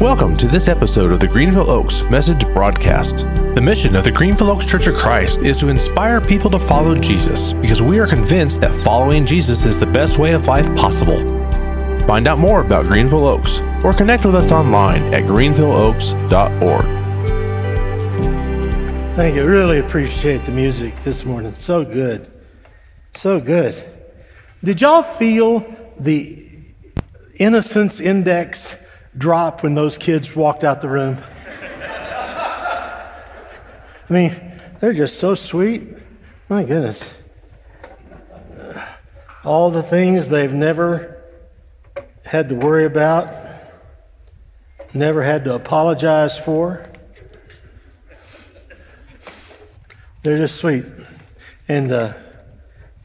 Welcome to this episode of the Greenville Oaks Message Broadcast. The mission of the Greenville Oaks Church of Christ is to inspire people to follow Jesus because we are convinced that following Jesus is the best way of life possible. Find out more about Greenville Oaks or connect with us online at greenvilleoaks.org. Thank you. Really appreciate the music this morning. So good. So good. Did y'all feel the innocence index drop when those kids walked out the room? I mean, they're just so sweet. My goodness. All the things they've never had to worry about, never had to apologize for. They're just sweet. And uh,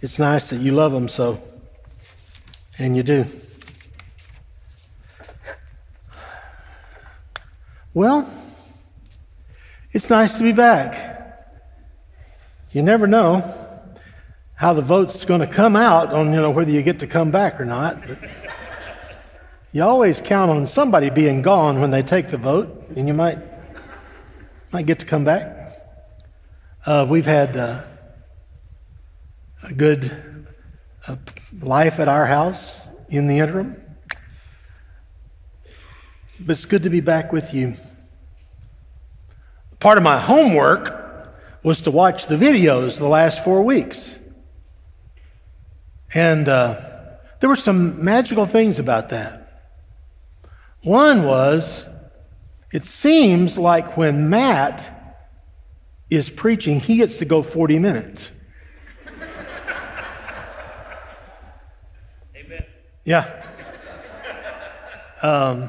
it's nice that you love them so. And you do. Well, it's nice to be back. You never know how the vote's going to come out on you know whether you get to come back or not. But you always count on somebody being gone when they take the vote, and you might might get to come back. Uh, we've had uh, a good uh, life at our house in the interim. But it's good to be back with you. Part of my homework was to watch the videos the last four weeks. And uh, there were some magical things about that. One was, it seems like when Matt is preaching, he gets to go 40 minutes. Amen. Yeah. Um,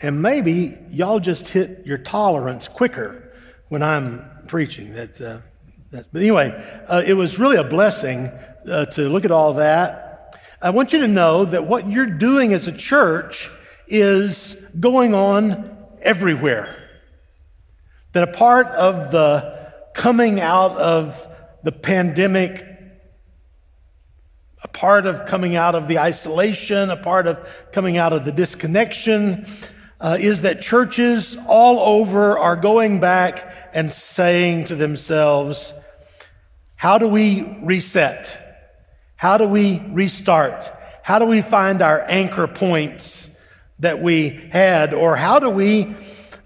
and maybe y'all just hit your tolerance quicker when I'm preaching. That, uh, that but anyway, uh, it was really a blessing uh, to look at all that. I want you to know that what you're doing as a church is going on everywhere. That a part of the coming out of the pandemic a part of coming out of the isolation, a part of coming out of the disconnection, uh, is that churches all over are going back and saying to themselves, how do we reset? How do we restart? How do we find our anchor points that we had? Or how do we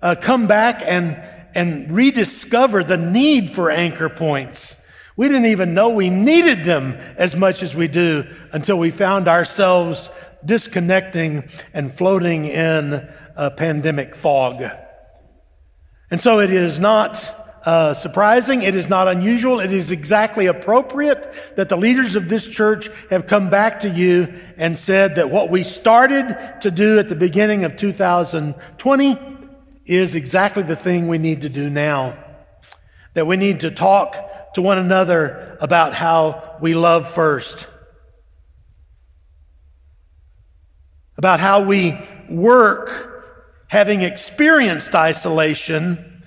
uh, come back and, and rediscover the need for anchor points? We didn't even know we needed them as much as we do until we found ourselves disconnecting and floating in a pandemic fog. And so it is not uh, surprising. It is not unusual. It is exactly appropriate that the leaders of this church have come back to you and said that what we started to do at the beginning of 2020 is exactly the thing we need to do now. That we need to talk to one another about how we love first. About how we work having experienced isolation,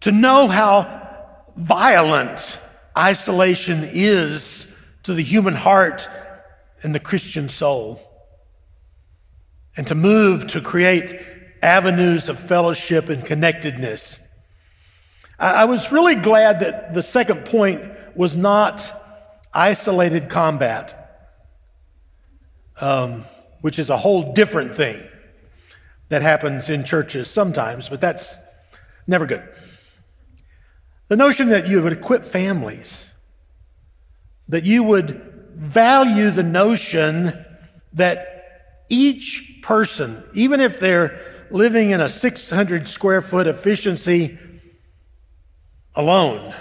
to know how violent isolation is to the human heart and the Christian soul, and to move to create avenues of fellowship and connectedness. I was really glad that the second point was not isolated combat, um, which is a whole different thing that happens in churches sometimes, but that's never good. The notion that you would equip families, that you would value the notion that each person, even if they're living in a 600 square foot efficiency alone,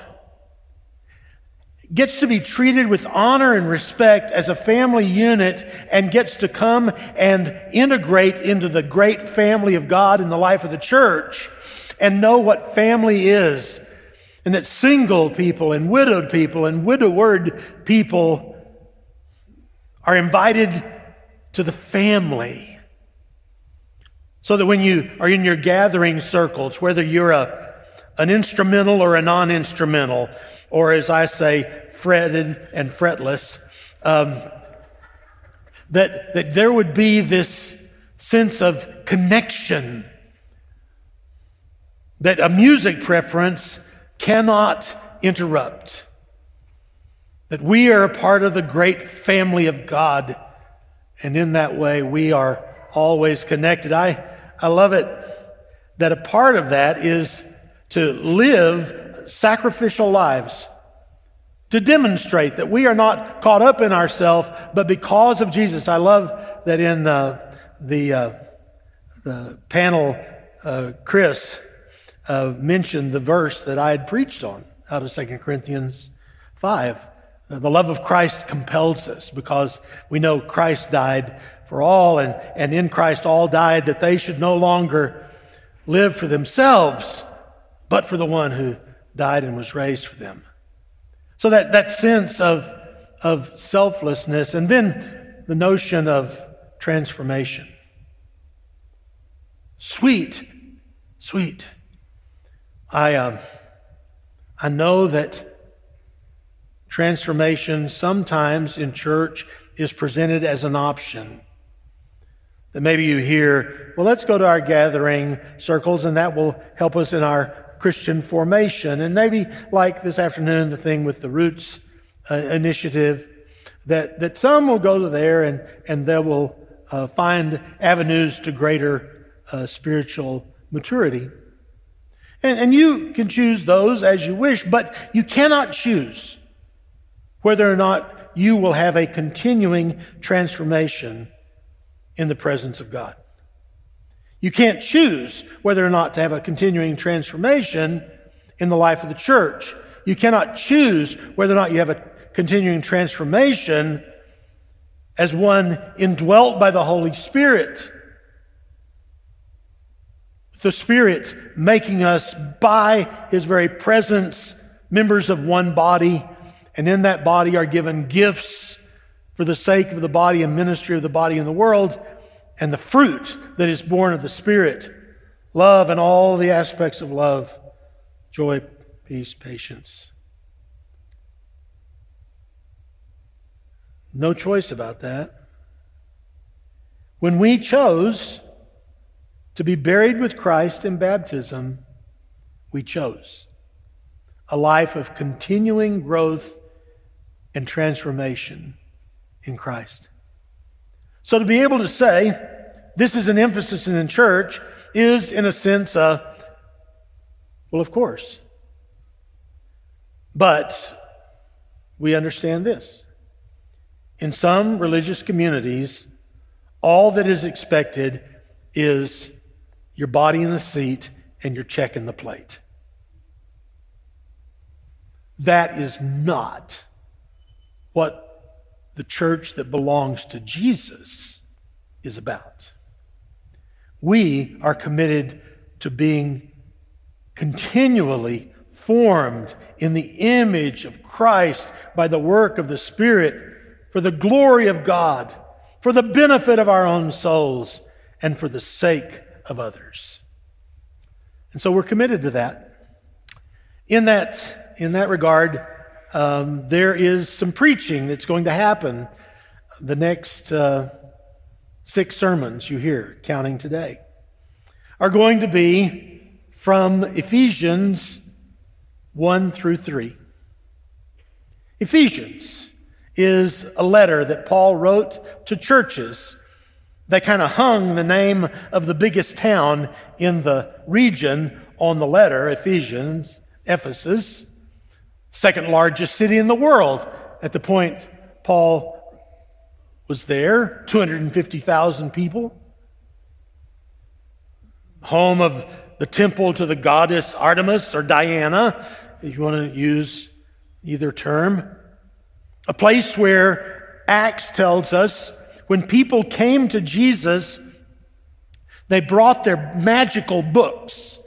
gets to be treated with honor and respect as a family unit and gets to come and integrate into the great family of God in the life of the church and know what family is. And that single people and widowed people and widowed people are invited to the family. So that when you are in your gathering circles, whether you're a, an instrumental or a non instrumental, or as I say, fretted and fretless, um, that, that there would be this sense of connection that a music preference cannot interrupt. That we are a part of the great family of God, and in that way we are always connected. I, I love it that a part of that is to live sacrificial lives, to demonstrate that we are not caught up in ourselves, but because of Jesus. I love that in uh, the, uh, the panel, uh, Chris uh, mentioned the verse that I had preached on out of 2 Corinthians 5. The love of Christ compels us because we know Christ died for all, and, and in Christ all died that they should no longer live for themselves, but for the one who died and was raised for them. So that, that sense of, of selflessness, and then the notion of transformation. Sweet, sweet. I, uh, I know that transformation sometimes in church is presented as an option. That maybe you hear, well, let's go to our gathering circles and that will help us in our Christian formation. And maybe like this afternoon, the thing with the Roots uh, initiative, that, that some will go to there and, and they will uh, find avenues to greater uh, spiritual maturity. And, and you can choose those as you wish, but you cannot choose whether or not you will have a continuing transformation in the presence of God. You can't choose whether or not to have a continuing transformation in the life of the church. You cannot choose whether or not you have a continuing transformation as one indwelt by the Holy Spirit the Spirit making us by His very presence members of one body, and in that body are given gifts for the sake of the body and ministry of the body in the world, and the fruit that is born of the Spirit love and all the aspects of love, joy, peace, patience. No choice about that. When we chose to be buried with Christ in baptism, we chose a life of continuing growth and transformation in Christ. So to be able to say, this is an emphasis in the church, is in a sense a, well, of course. But we understand this. In some religious communities, all that is expected is your body in the seat, and you're checking the plate. That is not what the church that belongs to Jesus is about. We are committed to being continually formed in the image of Christ by the work of the Spirit for the glory of God, for the benefit of our own souls, and for the sake of others. And so we're committed to that. In that, in that regard, um, there is some preaching that's going to happen the next uh, six sermons you hear, counting today, are going to be from Ephesians 1 through 3. Ephesians is a letter that Paul wrote to churches they kind of hung the name of the biggest town in the region on the letter, Ephesians, Ephesus, second largest city in the world at the point Paul was there, 250,000 people. Home of the temple to the goddess Artemis or Diana, if you want to use either term. A place where Acts tells us when people came to Jesus, they brought their magical books.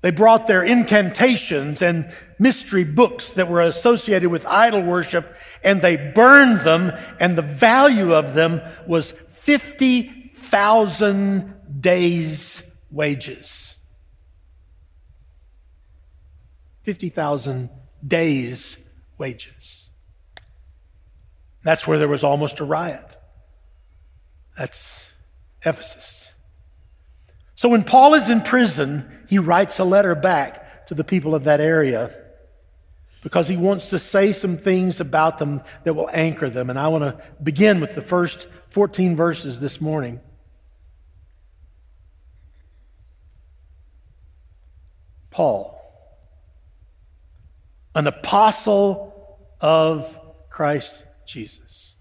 They brought their incantations and mystery books that were associated with idol worship, and they burned them, and the value of them was 50,000 days' wages. 50,000 days' wages. That's where there was almost a riot. That's Ephesus. So when Paul is in prison, he writes a letter back to the people of that area because he wants to say some things about them that will anchor them. And I want to begin with the first 14 verses this morning. Paul, an apostle of Christ Jesus.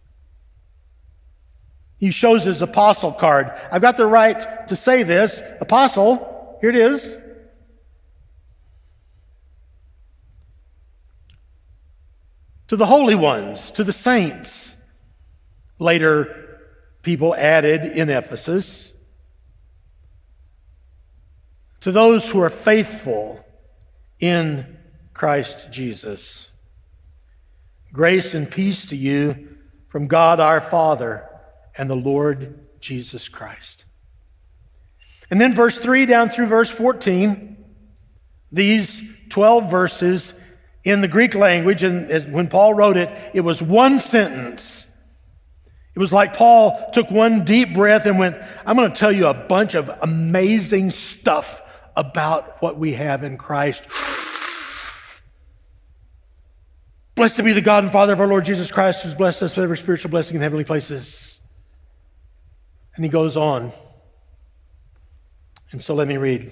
He shows his apostle card. I've got the right to say this. Apostle, here it is. To the holy ones, to the saints. Later, people added in Ephesus. To those who are faithful in Christ Jesus. Grace and peace to you from God our Father and the Lord Jesus Christ. And then verse 3 down through verse 14, these 12 verses in the Greek language, and when Paul wrote it, it was one sentence. It was like Paul took one deep breath and went, I'm going to tell you a bunch of amazing stuff about what we have in Christ. Blessed be the God and Father of our Lord Jesus Christ, who's blessed us with every spiritual blessing in heavenly places. And he goes on. And so let me read.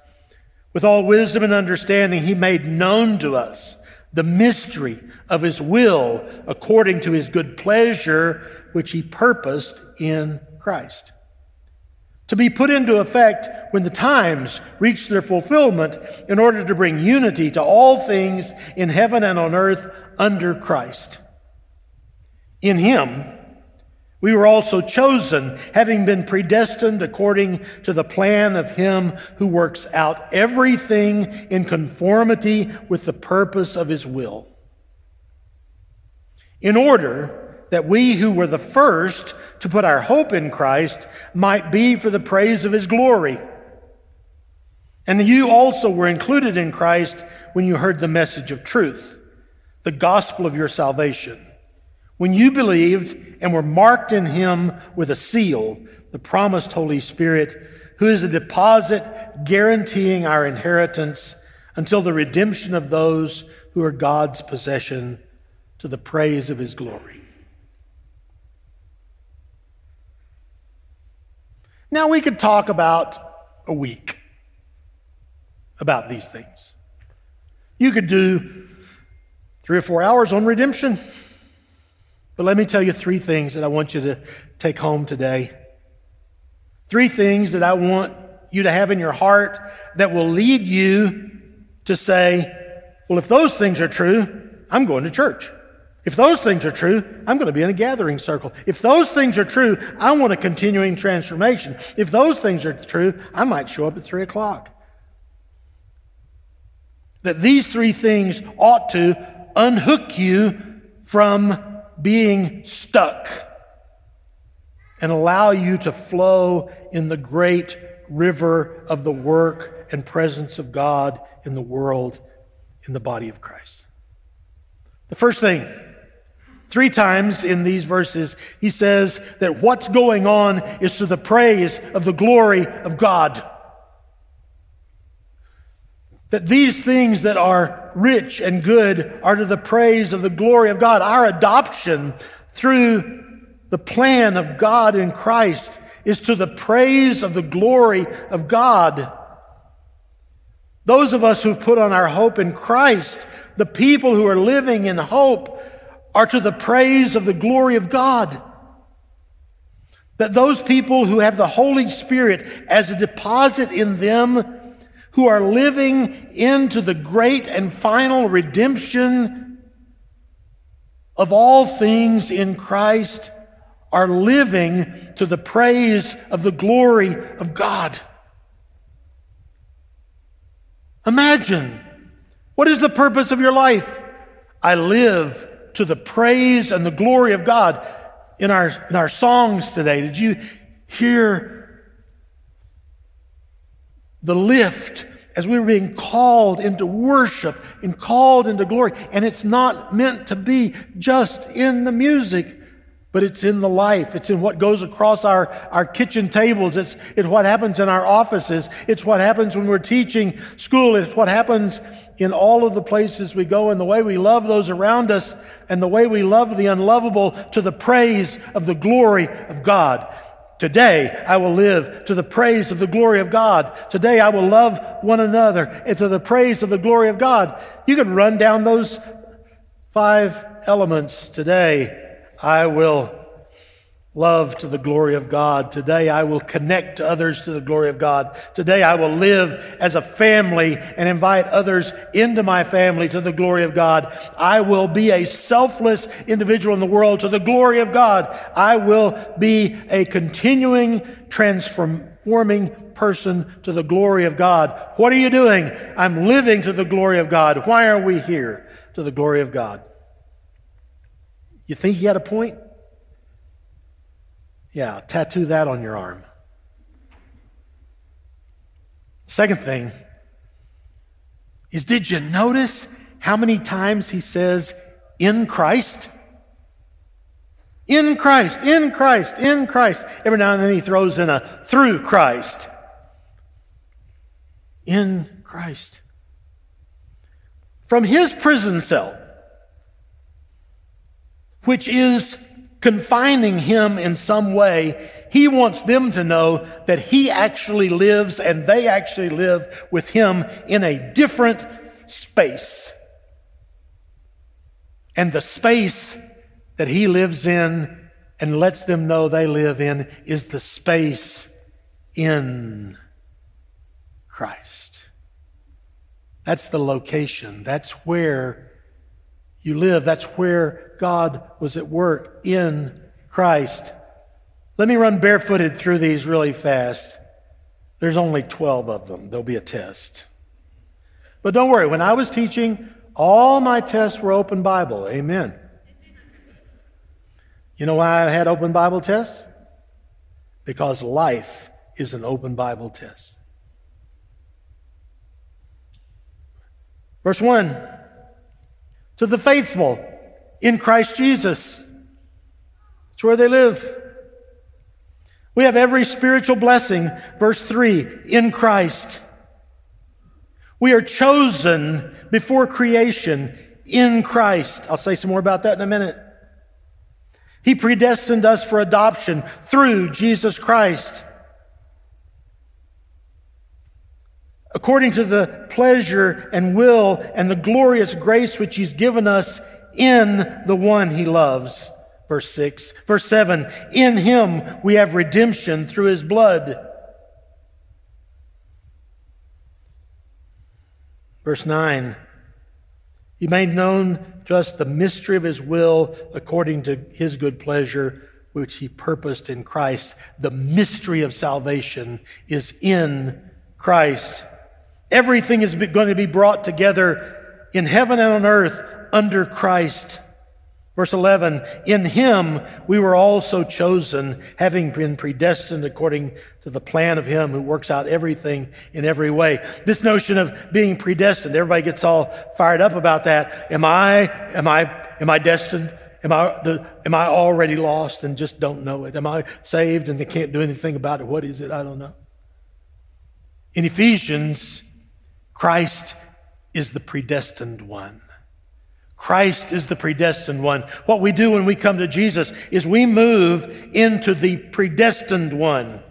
With all wisdom and understanding, he made known to us the mystery of his will according to his good pleasure, which he purposed in Christ to be put into effect when the times reach their fulfillment in order to bring unity to all things in heaven and on earth under Christ. In him, we were also chosen, having been predestined according to the plan of him who works out everything in conformity with the purpose of his will. In order that we who were the first to put our hope in Christ might be for the praise of his glory. And you also were included in Christ when you heard the message of truth, the gospel of your salvation. When you believed and were marked in him with a seal, the promised Holy Spirit, who is a deposit guaranteeing our inheritance until the redemption of those who are God's possession to the praise of his glory. Now, we could talk about a week about these things. You could do three or four hours on redemption. But let me tell you three things that I want you to take home today. Three things that I want you to have in your heart that will lead you to say, well, if those things are true, I'm going to church. If those things are true, I'm going to be in a gathering circle. If those things are true, I want a continuing transformation. If those things are true, I might show up at three o'clock. That these three things ought to unhook you from being stuck and allow you to flow in the great river of the work and presence of God in the world, in the body of Christ. The first thing, Three times in these verses, he says that what's going on is to the praise of the glory of God. That these things that are rich and good are to the praise of the glory of God. Our adoption through the plan of God in Christ is to the praise of the glory of God. Those of us who've put on our hope in Christ, the people who are living in hope, are to the praise of the glory of God. That those people who have the Holy Spirit as a deposit in them, who are living into the great and final redemption of all things in Christ, are living to the praise of the glory of God. Imagine what is the purpose of your life? I live to the praise and the glory of God. In our, in our songs today, did you hear the lift as we were being called into worship and called into glory? And it's not meant to be just in the music but it's in the life. It's in what goes across our, our kitchen tables. It's, it's what happens in our offices. It's what happens when we're teaching school. It's what happens in all of the places we go and the way we love those around us and the way we love the unlovable to the praise of the glory of God. Today, I will live to the praise of the glory of God. Today, I will love one another and to the praise of the glory of God. You can run down those five elements today I will love to the glory of God. Today I will connect others to the glory of God. Today I will live as a family and invite others into my family to the glory of God. I will be a selfless individual in the world to the glory of God. I will be a continuing transforming person to the glory of God. What are you doing? I'm living to the glory of God. Why are we here? To the glory of God. You think he had a point? Yeah, tattoo that on your arm. Second thing is did you notice how many times he says, in Christ? In Christ, in Christ, in Christ. Every now and then he throws in a through Christ. In Christ. From his prison cell, which is confining him in some way, he wants them to know that he actually lives and they actually live with him in a different space. And the space that he lives in and lets them know they live in is the space in Christ. That's the location. That's where you live. That's where God was at work in Christ. Let me run barefooted through these really fast. There's only 12 of them. There'll be a test. But don't worry, when I was teaching, all my tests were open Bible. Amen. You know why I had open Bible tests? Because life is an open Bible test. Verse 1 to the faithful in Christ Jesus. It's where they live. We have every spiritual blessing, verse 3, in Christ. We are chosen before creation in Christ. I'll say some more about that in a minute. He predestined us for adoption through Jesus Christ. According to the pleasure and will and the glorious grace which He's given us in the one He loves. Verse 6. Verse 7. In Him we have redemption through His blood. Verse 9. He made known to us the mystery of His will according to His good pleasure, which He purposed in Christ. The mystery of salvation is in Christ. Everything is going to be brought together in heaven and on earth under Christ. Verse 11, in him we were also chosen, having been predestined according to the plan of him who works out everything in every way. This notion of being predestined, everybody gets all fired up about that. Am I, am I, am I destined? Am I, am I already lost and just don't know it? Am I saved and I can't do anything about it? What is it? I don't know. In Ephesians, Christ is the predestined one. Christ is the predestined one. What we do when we come to Jesus is we move into the predestined one.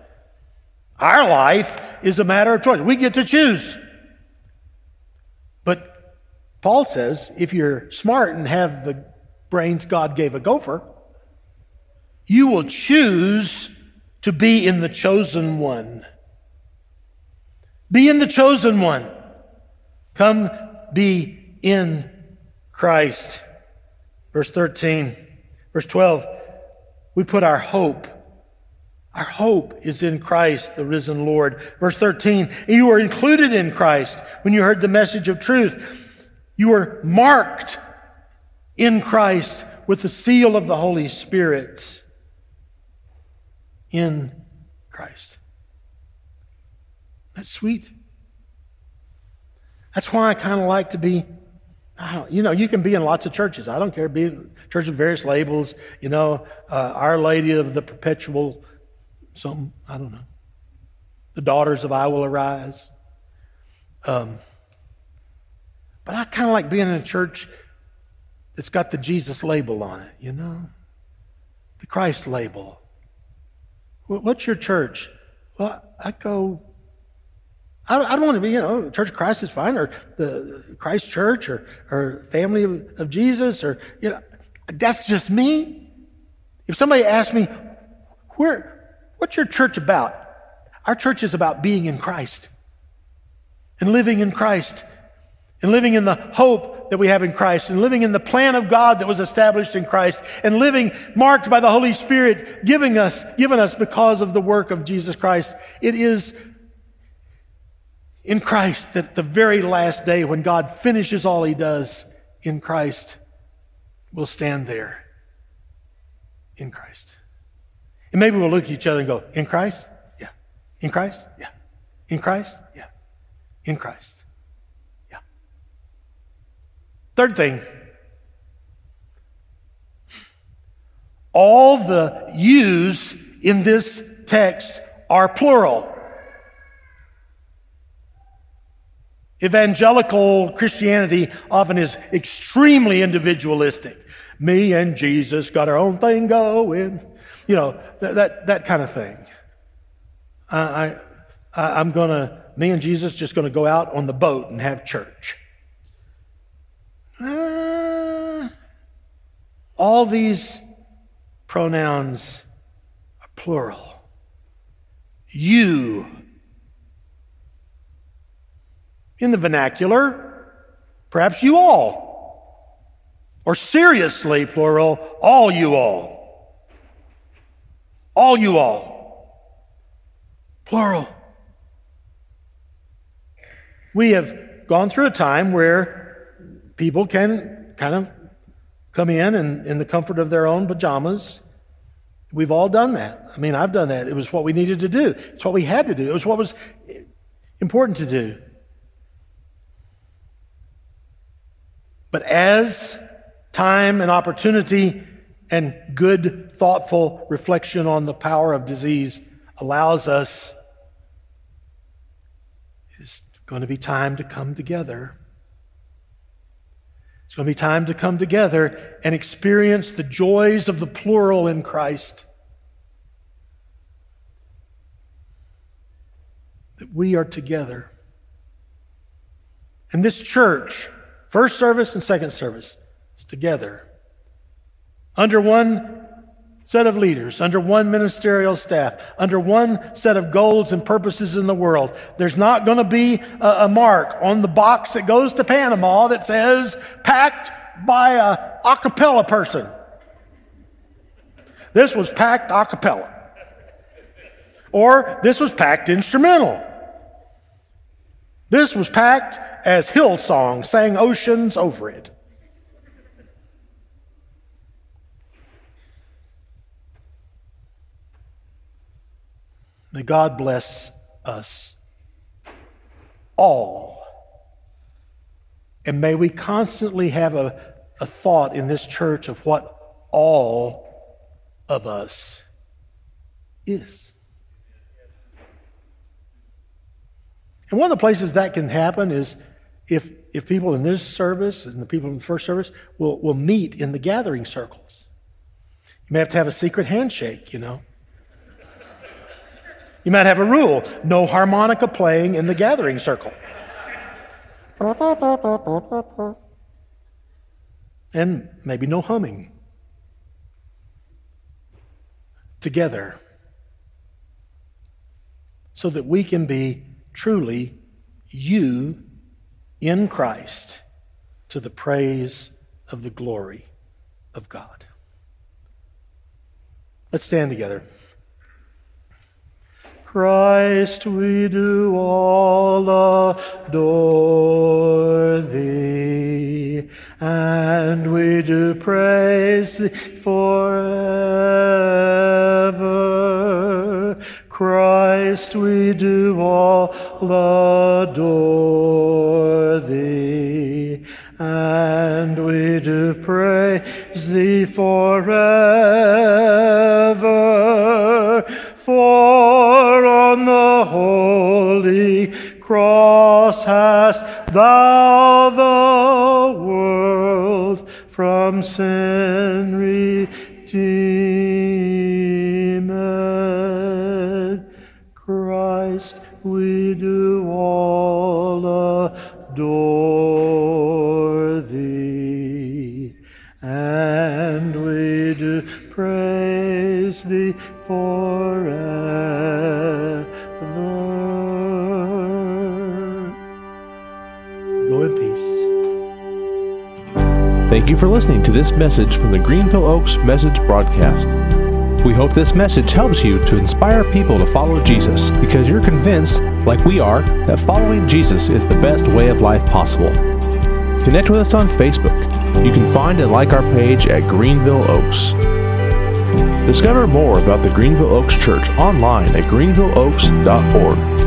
Our life is a matter of choice. We get to choose. But Paul says if you're smart and have the brains God gave a gopher, you will choose to be in the chosen one. Be in the chosen one. Come be in Christ. Verse 13, verse 12. We put our hope. Our hope is in Christ, the risen Lord. Verse 13, you were included in Christ when you heard the message of truth. You were marked in Christ with the seal of the Holy Spirit. In Christ. That's sweet. That's why I kind of like to be you know, you can be in lots of churches. I don't care. Be in churches with various labels. You know, uh, Our Lady of the Perpetual, something. I don't know. The Daughters of I Will Arise. Um, but I kind of like being in a church that's got the Jesus label on it. You know, the Christ label. What's your church? Well, I go I don't, I don't want to be, you know, Church of Christ is fine, or the Christ Church, or, or Family of, of Jesus, or, you know, that's just me. If somebody asks me, where, what's your church about? Our church is about being in Christ and living in Christ and living in the hope that we have in Christ and living in the plan of God that was established in Christ and living marked by the Holy Spirit giving us, given us because of the work of Jesus Christ. It is in Christ that the very last day when God finishes all he does in Christ, we'll stand there in Christ. And maybe we'll look at each other and go, In Christ? Yeah. In Christ? Yeah. In Christ? Yeah. In Christ. Yeah. Third thing all the yous in this text are plural. Evangelical Christianity often is extremely individualistic. Me and Jesus got our own thing going. You know, that, that, that kind of thing. I, I, I'm going to, me and Jesus just going to go out on the boat and have church. Uh, all these pronouns are plural. You in the vernacular, perhaps you all. Or seriously, plural, all you all. All you all. Plural. We have gone through a time where people can kind of come in and in the comfort of their own pajamas. We've all done that. I mean, I've done that. It was what we needed to do. It's what we had to do. It was what was important to do. But as time and opportunity and good, thoughtful reflection on the power of disease allows us, it's going to be time to come together. It's going to be time to come together and experience the joys of the plural in Christ. That we are together. And this church, First service and second service together. Under one set of leaders, under one ministerial staff, under one set of goals and purposes in the world. There's not going to be a, a, mark on the box that goes to Panama that says packed by a a cappella person. This was packed a cappella. Or this was packed instrumental. This was packed as Hillsong sang oceans over it. May God bless us all. And may we constantly have a, a thought in this church of what all of us is. And one of the places that can happen is if, if people in this service and the people in the first service will, will meet in the gathering circles. You may have to have a secret handshake, you know. You might have a rule no harmonica playing in the gathering circle. And maybe no humming. Together. So that we can be truly you in Christ to the praise of the glory of God. Let's stand together. Christ, we do all adore thee, and we do praise thee forever. Christ, we do all adore thee, and we do praise thee forever. For on the holy cross hast thou the world from sin redeemed. Adore thee, and we do praise thee forever. Go in peace. Thank you for listening to this message from the Greenville Oaks Message Broadcast. We hope this message helps you to inspire people to follow Jesus because you're convinced, like we are, that following Jesus is the best way of life possible. Connect with us on Facebook. You can find and like our page at Greenville Oaks. Discover more about the Greenville Oaks Church online at greenvilleoaks.org.